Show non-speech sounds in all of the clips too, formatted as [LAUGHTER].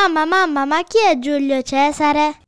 Mamma, mamma, ma chi è Giulio Cesare?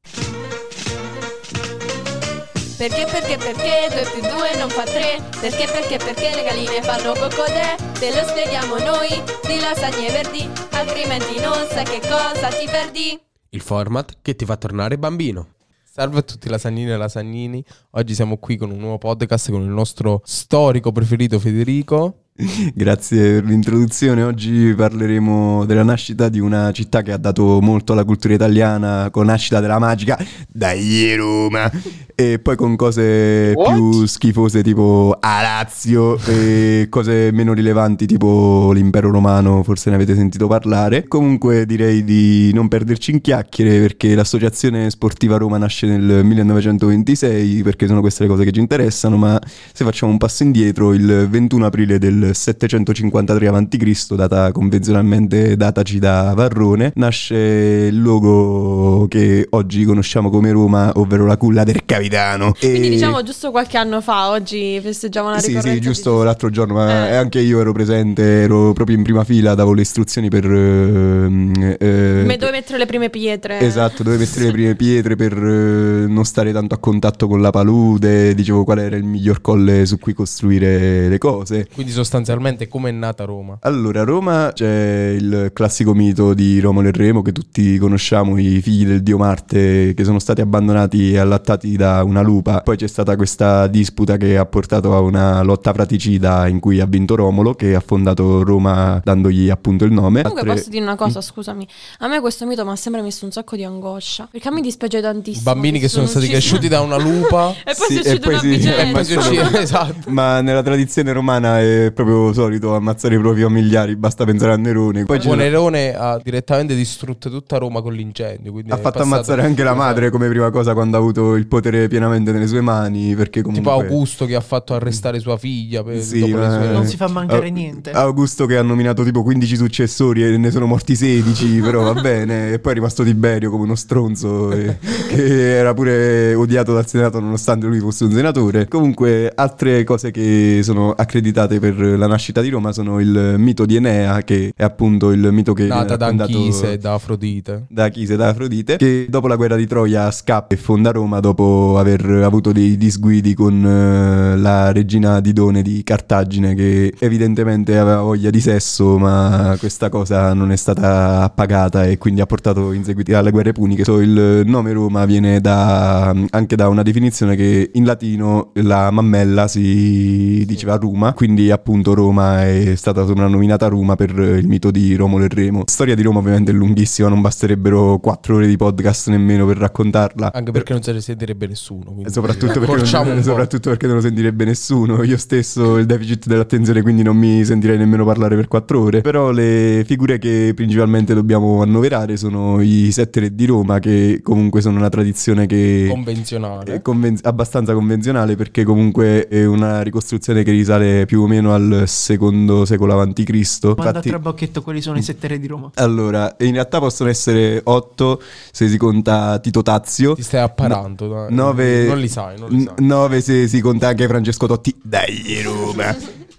Perché, perché, perché 2 più 2 non fa 3 Perché, perché, perché le galline fanno cocodè Te lo spieghiamo noi di lasagne verdi Altrimenti non sai che cosa ti perdi Il format che ti fa tornare bambino. Salve a tutti lasagnini e lasagnini. Oggi siamo qui con un nuovo podcast con il nostro storico preferito Federico. [LAUGHS] Grazie per l'introduzione. Oggi parleremo della nascita di una città che ha dato molto alla cultura italiana con nascita della magica Dai Roma e poi con cose What? più schifose tipo Alazio e cose meno rilevanti tipo l'impero romano, forse ne avete sentito parlare. Comunque direi di non perderci in chiacchiere perché l'associazione sportiva Roma nasce nel 1926 perché sono queste le cose che ci interessano, ma se facciamo un passo indietro il 21 aprile del 753 a.C., data convenzionalmente dataci da Varrone, nasce il luogo che oggi conosciamo come Roma, ovvero la culla del capitano. Quindi E- diciamo giusto qualche anno fa, oggi festeggiamo la sì, ricorrenza sì, di giusto Gesù. l'altro giorno, ma Eh. anche io ero presente, ero proprio in prima fila, davo le istruzioni per... ehm, eh, Me- dove mettere le prime pietre. Esatto, dove mettere le [LAUGHS] prime pietre per eh, non stare tanto a contatto con la palude, dicevo qual era il miglior colle su cui costruire le cose. Quindi sostanzialmente come è nata Roma? Allora, a Roma c'è il classico mito di Romolo e Remo che tutti conosciamo, i figli del dio Marte che sono stati abbandonati e allattati da una lupa. Poi c'è stata questa disputa che ha portato a una lotta fratricida in cui ha vinto Romolo che ha fondato Roma dandogli appunto il nome. Comunque Altre- posso dire una cosa, scusami. A me questo mito mi ha sempre messo un sacco di angoscia. Perché a me dispiace tantissimo. Bambini che sono stati ci- cresciuti da una lupa. [LAUGHS] E poi Sì, si è uscito poi una sì, [LAUGHS] esatto. Ma nella tradizione romana è proprio solito ammazzare i propri familiari, basta pensare a Nerone. Poi sono- Nerone ha direttamente distrutto tutta Roma con l'incendio. quindi ha fatto ammazzare anche la madre come prima cosa quando ha avuto il potere pienamente nelle sue mani, perché comunque... Tipo Augusto che ha fatto arrestare sua figlia per, Sì, dopo le ma- sue... Non si fa mancare Au- niente. Augusto che ha nominato tipo 15 successori e ne sono morti 16, [LAUGHS] però va bene. E poi è rimasto Tiberio come uno stronzo e- [LAUGHS] che era pure odiato dal Senato nonostante lui fosse un senatore. Comunque altre cose che sono accreditate per la nascita di Roma sono il mito di Enea, che è appunto il mito che Nata da Anchise e da Afrodite. da Chise, da Afrodite, che dopo la guerra di Troia scappa e fonda Roma dopo aver avuto dei disguidi con eh, la regina Didone di Cartagine che evidentemente aveva voglia di sesso ma questa cosa non è stata appagata e quindi ha portato in seguito alle guerre puniche. So, il nome Roma viene da, anche da una definizione che in latino la mammella si diceva Ruma, quindi appunto Roma è stata soprannominata Roma per il mito di Romolo e Remo. Storia di Roma ovviamente è lunghissima, non basterebbero quattro ore di podcast nemmeno per raccontarla. Anche perché non se ne sentirebbe nessuno. quindi soprattutto perché, non, soprattutto perché non lo sentirebbe nessuno. Io stesso ho il deficit dell'attenzione, quindi non mi sentirei nemmeno parlare per quattro ore. Però le figure che principalmente dobbiamo annoverare sono i sette re di Roma, che comunque sono una tradizione che convenzionale. conven- abbastanza convenzionale perché comunque è una ricostruzione che risale più o meno al secondo secolo avanti Cristo. Manda a Infatti, trabocchetto quali sono i sette re di Roma. allora, in realtà possono essere otto se si conta Tito Tazio. Ti stai apparando. dai. Nove, Non li sai, non li sai. n- nove se si conta anche Francesco Totti. Dai, Roma.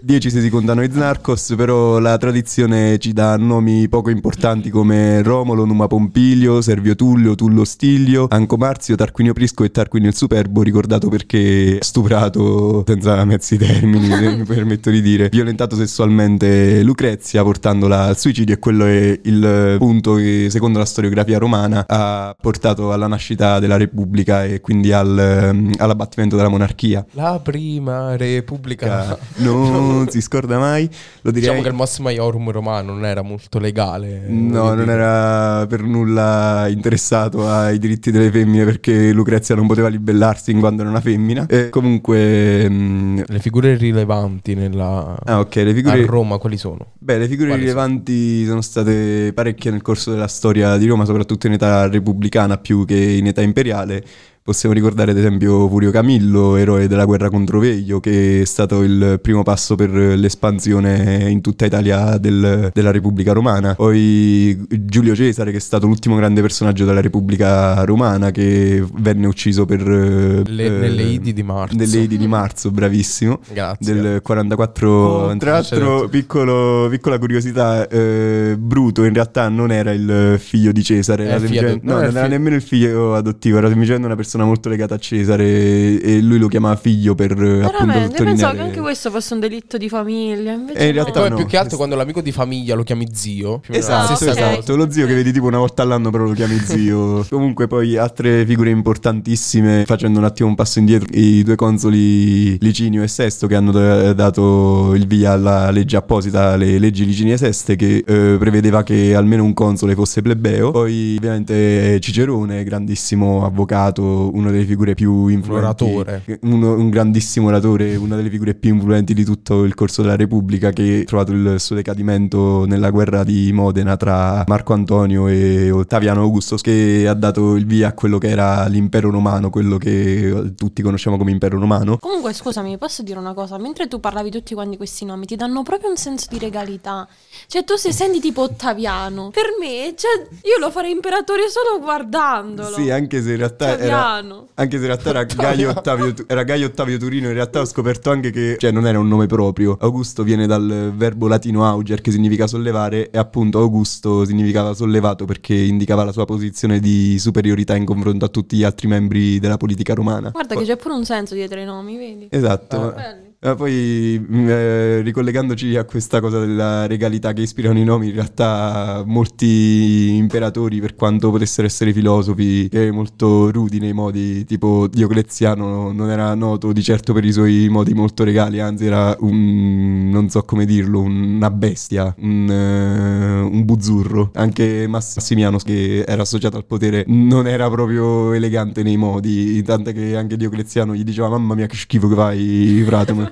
10 se si contano i Znarcos, però la tradizione ci dà nomi poco importanti come Romolo, Numa Pompilio, Servio Tullio, Tullo Stilio, Anco Marzio, Tarquinio Prisco e Tarquinio il Superbo, ricordato perché stuprato senza mezzi termini, se [LAUGHS] mi permetto di dire, violentato sessualmente Lucrezia portandola al suicidio e quello è il punto che secondo la storiografia romana ha portato alla nascita della Repubblica e quindi al, all'abbattimento della monarchia. La prima repubblica. Non si scorda mai, lo direi. Diciamo che il Mos Maiorum romano non era molto legale. No, non dire. era per nulla interessato ai diritti delle femmine perché Lucrezia non poteva libellarsi in quanto era una femmina. E comunque... mm, Le figure rilevanti nella... Ah, ok, le a figure... Roma quali sono? Beh, le figure Quali rilevanti sono? state parecchie nel corso della storia di Roma, soprattutto in età repubblicana più che in età imperiale. Possiamo ricordare ad esempio Furio Camillo, eroe della guerra contro Veglio, che è stato il primo passo per l'espansione in tutta Italia del- della Repubblica Romana. Poi Giulio Cesare, che è stato l'ultimo grande personaggio della Repubblica Romana, che venne ucciso per... Le- eh, nelle Idi di marzo. Nelle Idi di marzo, bravissimo. Grazie. Del 44. Oh, Tra l'altro, piccolo- piccola curiosità: eh, Bruto in realtà non era il figlio di Cesare, era semplicemente- no, non era figlio- nemmeno il figlio adottivo, era semplicemente una persona molto legata a Cesare e lui lo chiamava figlio per eh, appunto Veramente, pensavo sottolineare. che anche questo fosse un delitto di famiglia. Invece E in realtà poi no. più che altro quando l'amico di famiglia lo chiami zio. Esatto, stessa ok. esatto, lo zio che vedi tipo una volta all'anno però lo chiami zio. [LAUGHS] Comunque poi altre figure importantissime, facendo un attimo un passo indietro, i due consoli Licinio e Sesto che hanno da- dato il via alla legge apposita, le leggi Licinio e Seste che eh, prevedeva che almeno un console fosse plebeo. Poi ovviamente Cicerone, grandissimo avvocato, una delle figure più influenti. oratore. Uno- un grandissimo oratore, una delle figure più influenti di tutto il corso della Repubblica che ha trovato il suo decadimento nella guerra di Modena tra Marco Antonio e Ottaviano Augusto che ha dato il via a quello che era l'impero romano, quello che tutti conosciamo come impero romano. Comunque, scusami, posso dire una cosa? Mentre tu parlavi tutti quanti questi nomi, ti danno proprio un senso di regalità. Cioè, tu se senti tipo Ottaviano, per me, cioè, io lo farei imperatore solo guardandolo. Sì, anche se in realtà era Ottaviano. anche se in realtà era [LAUGHS] Gaio Ottavio, era Gaio Ottavio Turino, in realtà ho scoperto anche che cioè non era un nome proprio. Augusto viene dal verbo latino auger che significa sollevare e appunto Augusto significava sollevato perché indicava la sua posizione di superiorità in confronto a tutti gli altri membri della politica romana. Guarda che c'è pure un senso dietro i nomi, vedi? Esatto. ma- Ma poi mh, eh, ricollegandoci a questa cosa della regalità che ispirano i nomi, in realtà molti imperatori, per quanto potessero essere filosofi, e molto rudi nei modi, tipo Diocleziano non era noto di certo per i suoi modi molto regali, anzi era un, non so come dirlo, una bestia, un, eh, un buzzurro. Anche Massimiano, che era associato al potere, non era proprio elegante nei modi, tant'è che anche Diocleziano gli diceva mamma mia che schifo che fai, frate.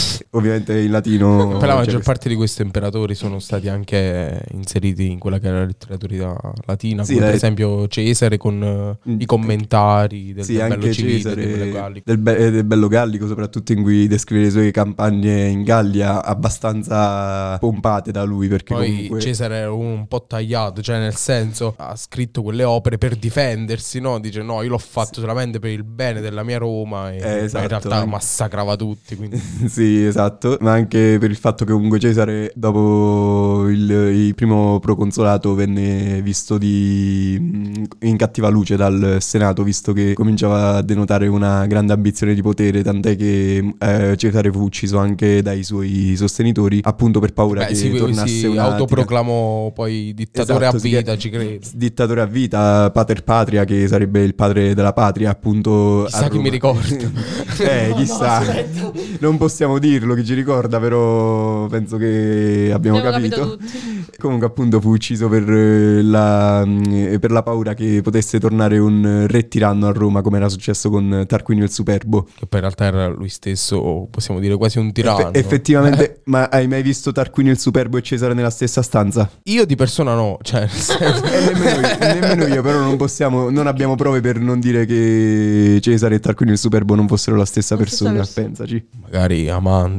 Ovviamente in latino... Per la maggior questo- parte di questi imperatori sono stati anche inseriti in quella che era la letteratura latina, Sì, come per esempio Cesare con Mm. i commentari del, Sì, del bello civile, del bello Cesare gallico. del, be- del bello gallico, soprattutto in cui descrive le sue campagne in Gallia abbastanza pompate da lui, perché Poi comunque... Cesare era un po' tagliato, cioè nel senso ha scritto quelle opere per difendersi, no? Dice no, io l'ho fatto solamente per il bene della mia Roma e Eh, esatto. in realtà massacrava tutti, quindi [LAUGHS] sì, esatto, ma anche per il fatto che comunque Cesare dopo il, il primo proconsolato venne visto di, in cattiva luce dal Senato, visto che cominciava a denotare una grande ambizione di potere, tant'è che eh, Cesare fu ucciso anche dai suoi sostenitori, appunto per paura Beh, che si, tornasse si una autoproclamò poi dittatore Esatto, a vita, ci credo. Dittatore a vita, pater patria, che sarebbe il padre della patria, appunto. Chissà chi mi ricorda. [LAUGHS] eh, chissà. non possiamo dirlo chi ci ricorda, però penso che abbiamo, Abbiamo capito. capito [LAUGHS] tutti. Comunque, appunto, fu ucciso per eh, la, mh, per la paura che potesse tornare un re tiranno a Roma, come era successo con Tarquinio il Superbo. Che poi in realtà era lui stesso, possiamo dire quasi un tiranno. Effe- effettivamente, [LAUGHS] ma hai mai visto Tarquinio il Superbo e Cesare nella stessa stanza? Io di persona no, cioè Eh, [LAUGHS] nemmeno, io, nemmeno io, però non possiamo, non abbiamo prove per non dire che Cesare e Tarquinio il Superbo non fossero la stessa La stessa persona, persona. pensaci. magari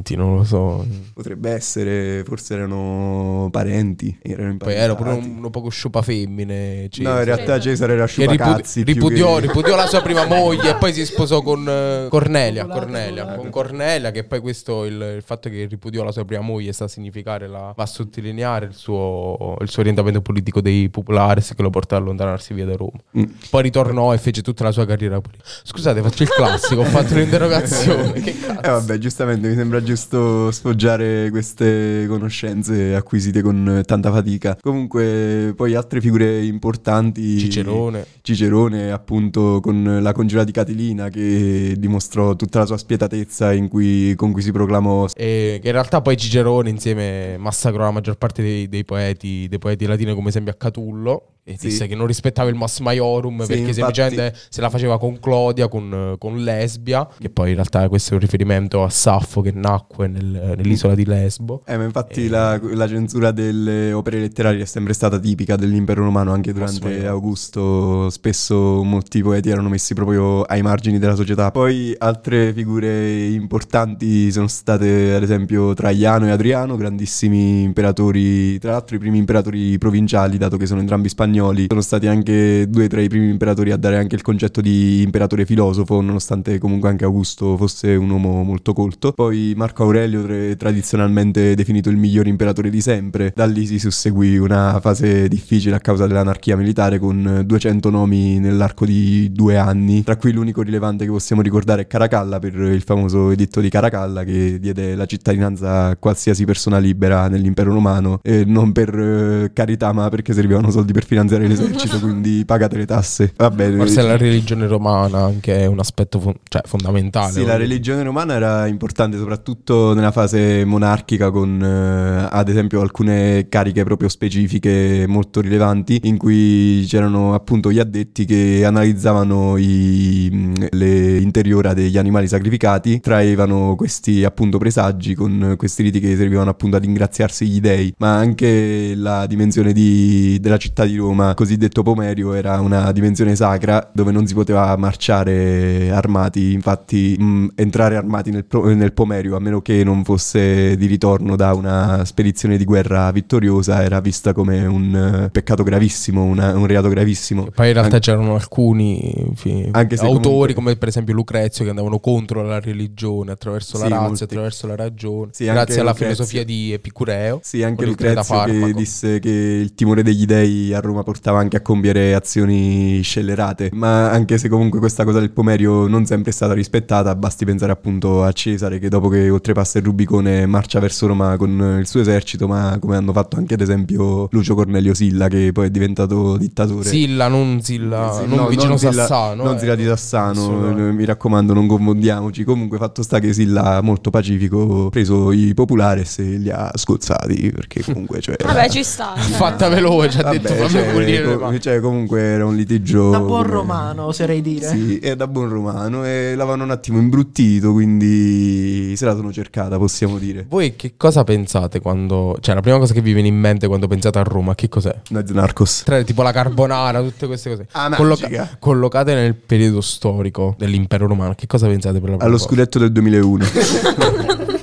amanti, non lo so. Potrebbe essere, forse erano parenti, erano Poi era pure imparentati. un, un poco sciupa femmine. No, in realtà Cesare era Che ripu- sciupacazzi più ripudiò, che- ripudiò la sua prima moglie e poi si sposò con eh, Cornelia, Cornelia, con Cornelia che poi questo il, il fatto che ripudiò la sua prima moglie sta a significare la, va a sottolineare il suo, il suo orientamento politico dei populares che lo portò a allontanarsi via da Roma. Mm. Poi ritornò e fece tutta la sua carriera politica. Scusate, faccio il classico, ho fatto l'interrogazione. [LAUGHS] che cazzo? Eh vabbè, giustamente mi sembra giusto sfoggiare queste conoscenze acquisite con tanta fatica. Comunque, poi altre figure importanti. Cicerone. Cicerone, appunto, con la congiura di Catilina che dimostrò tutta la sua spietatezza in cui- con cui si proclamò E che in realtà poi Cicerone insieme massacrò la maggior parte dei, dei poeti, dei poeti latini come esempio a Catullo, e Sì. disse che non rispettava il Mas Maiorum Sì, perché semplicemente se la faceva con Clodia, con, con Lesbia, che poi in realtà questo è un riferimento a Saffo che nacque nel- nell'isola di Lesbo. Eh, ma infatti Eh. la, la censura delle opere letterarie è sempre stata tipica dell'impero romano anche durante. Augusto. Spesso molti poeti erano messi proprio ai margini della società. Poi altre figure importanti sono state ad esempio Traiano e Adriano, grandissimi imperatori, tra l'altro i primi imperatori provinciali, dato che sono entrambi spagnoli. Sono stati anche due tra i primi imperatori a dare anche il concetto di imperatore filosofo, nonostante comunque anche Augusto fosse un uomo molto colto. Poi Marco Aurelio, tra- tradizionalmente definito il miglior imperatore di sempre. Da lì si susseguì una fase difficile a causa dell'anarchia militare con 200 nomi nell'arco di due anni, tra cui l'unico rilevante che possiamo ricordare è Caracalla per il famoso editto di Caracalla che diede la cittadinanza a qualsiasi persona libera nell'impero romano e non per eh, carità ma perché servivano soldi per finanziare l'esercito, [LAUGHS] quindi pagate le tasse. Va bene. Forse la religione romana anche è un aspetto fon- cioè, fondamentale. Sì, la religione romana era importante soprattutto nella fase monarchica con eh, ad esempio alcune cariche proprio specifiche molto rilevanti in cui c'erano appunto gli addetti che analizzavano i, le interiora degli animali sacrificati, traevano questi appunto presagi con questi riti che servivano appunto ad ingraziarsi gli dei, ma anche la dimensione di- della città di Roma, cosiddetto Pomerio, era una dimensione sacra dove non si poteva marciare armati, infatti mh, entrare armati nel, nel Pomerio, a meno che non fosse di ritorno da una spedizione di guerra vittoriosa, era vista come un eh, peccato gravissimo, una- un reato gravissimo. E poi in realtà An- c'erano alcuni se autori comunque- come per esempio Lucrezio che andavano contro la religione attraverso la Sì, razza, molti. attraverso la ragione, Sì, grazie alla Lucrezio. filosofia di Epicureo. Sì, anche Lucrezio che disse che il timore degli dei a Roma portava anche a compiere azioni scellerate, ma anche se comunque questa cosa del Pomerio non sempre è stata rispettata, basti pensare appunto a Cesare che dopo che oltrepassa il Rubicone marcia verso Roma con il suo esercito, ma come hanno fatto anche ad esempio Lucio Cornelio Silla che poi è diventato dittatore. Silla, non Silla, Sì, non no, Vigino Silla- Sassano. Non eh. Silla di Sassano, eh, mi raccomando, non confondiamoci. Comunque, fatto sta che Silla, molto pacifico, ha preso i populares e li ha scozzati. Perché [LAUGHS] comunque, cioè. Vabbè, ci sta. [LAUGHS] cioè. Fatta veloce, ha Vabbè, detto cioè, co- cioè, comunque era un litigio. Da buon come- romano, oserei dire. Sì, è da buon romano e l'avevano un attimo imbruttito, quindi se la sono cercata, possiamo dire. Voi che cosa pensate quando... Cioè la prima cosa che vi viene in mente quando pensate a Roma, che cos'è? Mezzo narcos. Tre, tipo la carbonara, tutte queste cose. Ah, Colloca- collocate nel periodo storico dell'impero romano, che cosa pensate per la prima Allo cosa? scudetto del 2001. [LAUGHS]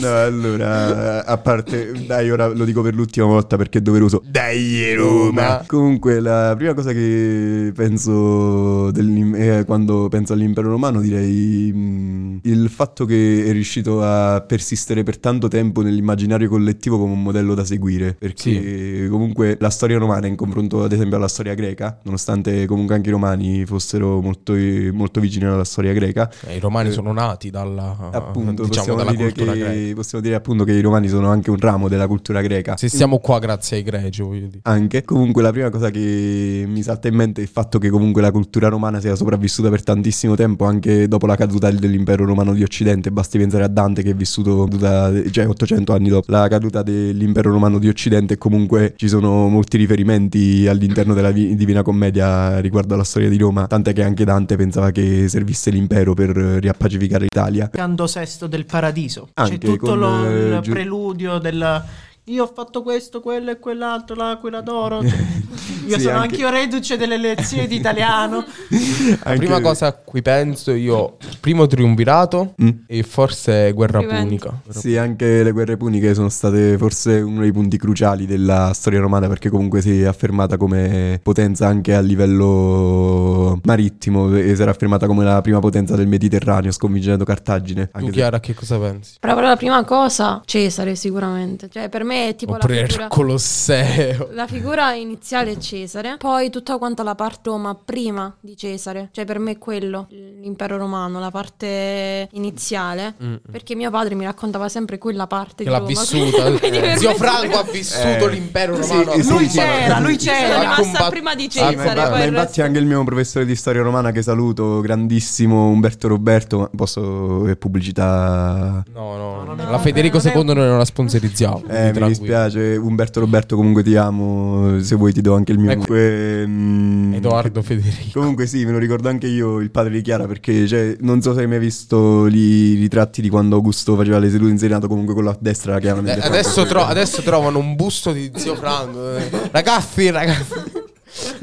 No, allora, a parte, dai, ora lo dico per l'ultima volta perché è doveroso. Dai, Roma! Comunque, la prima cosa che penso eh, quando penso all'impero romano, direi mh, il fatto che è riuscito a persistere per tanto tempo nell'immaginario collettivo come un modello da seguire. Perché comunque la storia romana, in confronto ad esempio alla storia greca, nonostante comunque anche i romani fossero molto, molto vicini alla storia greca, Eh, I romani sono nati dalla, appunto diciamo, possiamo, dalla dire cultura che, possiamo dire appunto che i romani sono anche un ramo della cultura greca. Se siamo qua grazie ai greci, voglio dire. anche. Comunque la prima cosa che mi salta in mente è il fatto che comunque la cultura romana sia sopravvissuta per tantissimo tempo anche dopo la caduta dell'impero romano di occidente basti pensare a Dante che è vissuto da, cioè 800 anni dopo la caduta dell'impero romano di occidente e comunque ci sono molti riferimenti all'interno della vi- Divina Commedia riguardo alla storia di Roma tant'è che anche Dante pensava che servisse l'impero per riappacificare l'Italia Canto sesto del paradiso. Anche C'è tutto lo, eh, il giu- preludio del io ho fatto questo, quello e quell'altro, l'aquila d'oro. [LAUGHS] Io Sì, sono anche- anch'io reduce delle lezioni di italiano. [LAUGHS] La prima cosa a cui penso io, primo triumvirato Mm. e forse guerra Complimenti. punica. Sì, anche le guerre puniche sono state forse uno dei punti cruciali della storia romana perché comunque si è affermata come potenza anche a livello marittimo e si era affermata come la prima potenza del Mediterraneo sconfiggendo Cartagine. Tu Anche se- Chiara che cosa pensi? Però per la prima cosa, Cesare sicuramente. Cioè, per me è tipo la figura... il Colosseo. La figura iniziale è Cesare, poi tutta quanta la parte Roma prima di Cesare, cioè per me è quello l'impero romano, la parte iniziale, perché mio padre mi raccontava sempre quella parte Mm. Che di l'ha Roma. vissuta. [LAUGHS] Per [LAUGHS] Zio Franco ha vissuto Eh, l'impero romano. sì, Lui sì. c'era, lui c'era. rimasta combat- prima di Cesare. ma- poi ma infatti resto- anche il mio professore di storia romana che saluto, grandissimo Umberto Roberto, posso è pubblicità... No, no, no, è- la Federico è- II noi non la sponsorizziamo. Eh, quindi mi dispiace, Umberto Roberto comunque ti amo, se vuoi ti do anche il mio. Ecco. Comunque, mm, Edoardo Federico. Comunque sì, me lo ricordo anche io, il padre di Chiara, perché cioè, non so se hai mai visto i ritratti di quando Augusto faceva le sedute in senato, comunque con la destra la chiamano. Eh, adesso, tro- adesso trovano un busto di zio Franco. [LAUGHS] Ragazzi, ragazzi.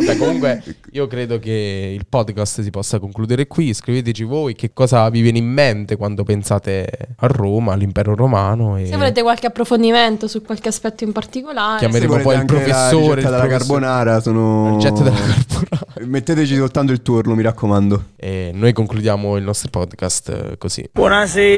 Beh, [LAUGHS] comunque, io credo che il podcast si possa concludere qui. Scriveteci voi che cosa vi viene in mente quando pensate a Roma, all'impero romano. E Se volete qualche approfondimento su qualche aspetto in particolare, Chiamere- Se Vedremo volete poi il anche la professore, ricetta il della professore- carbonara, sono... jet della carbonara. Metteteci soltanto il tuorlo, mi raccomando. E noi concludiamo il nostro podcast così. Buonasera.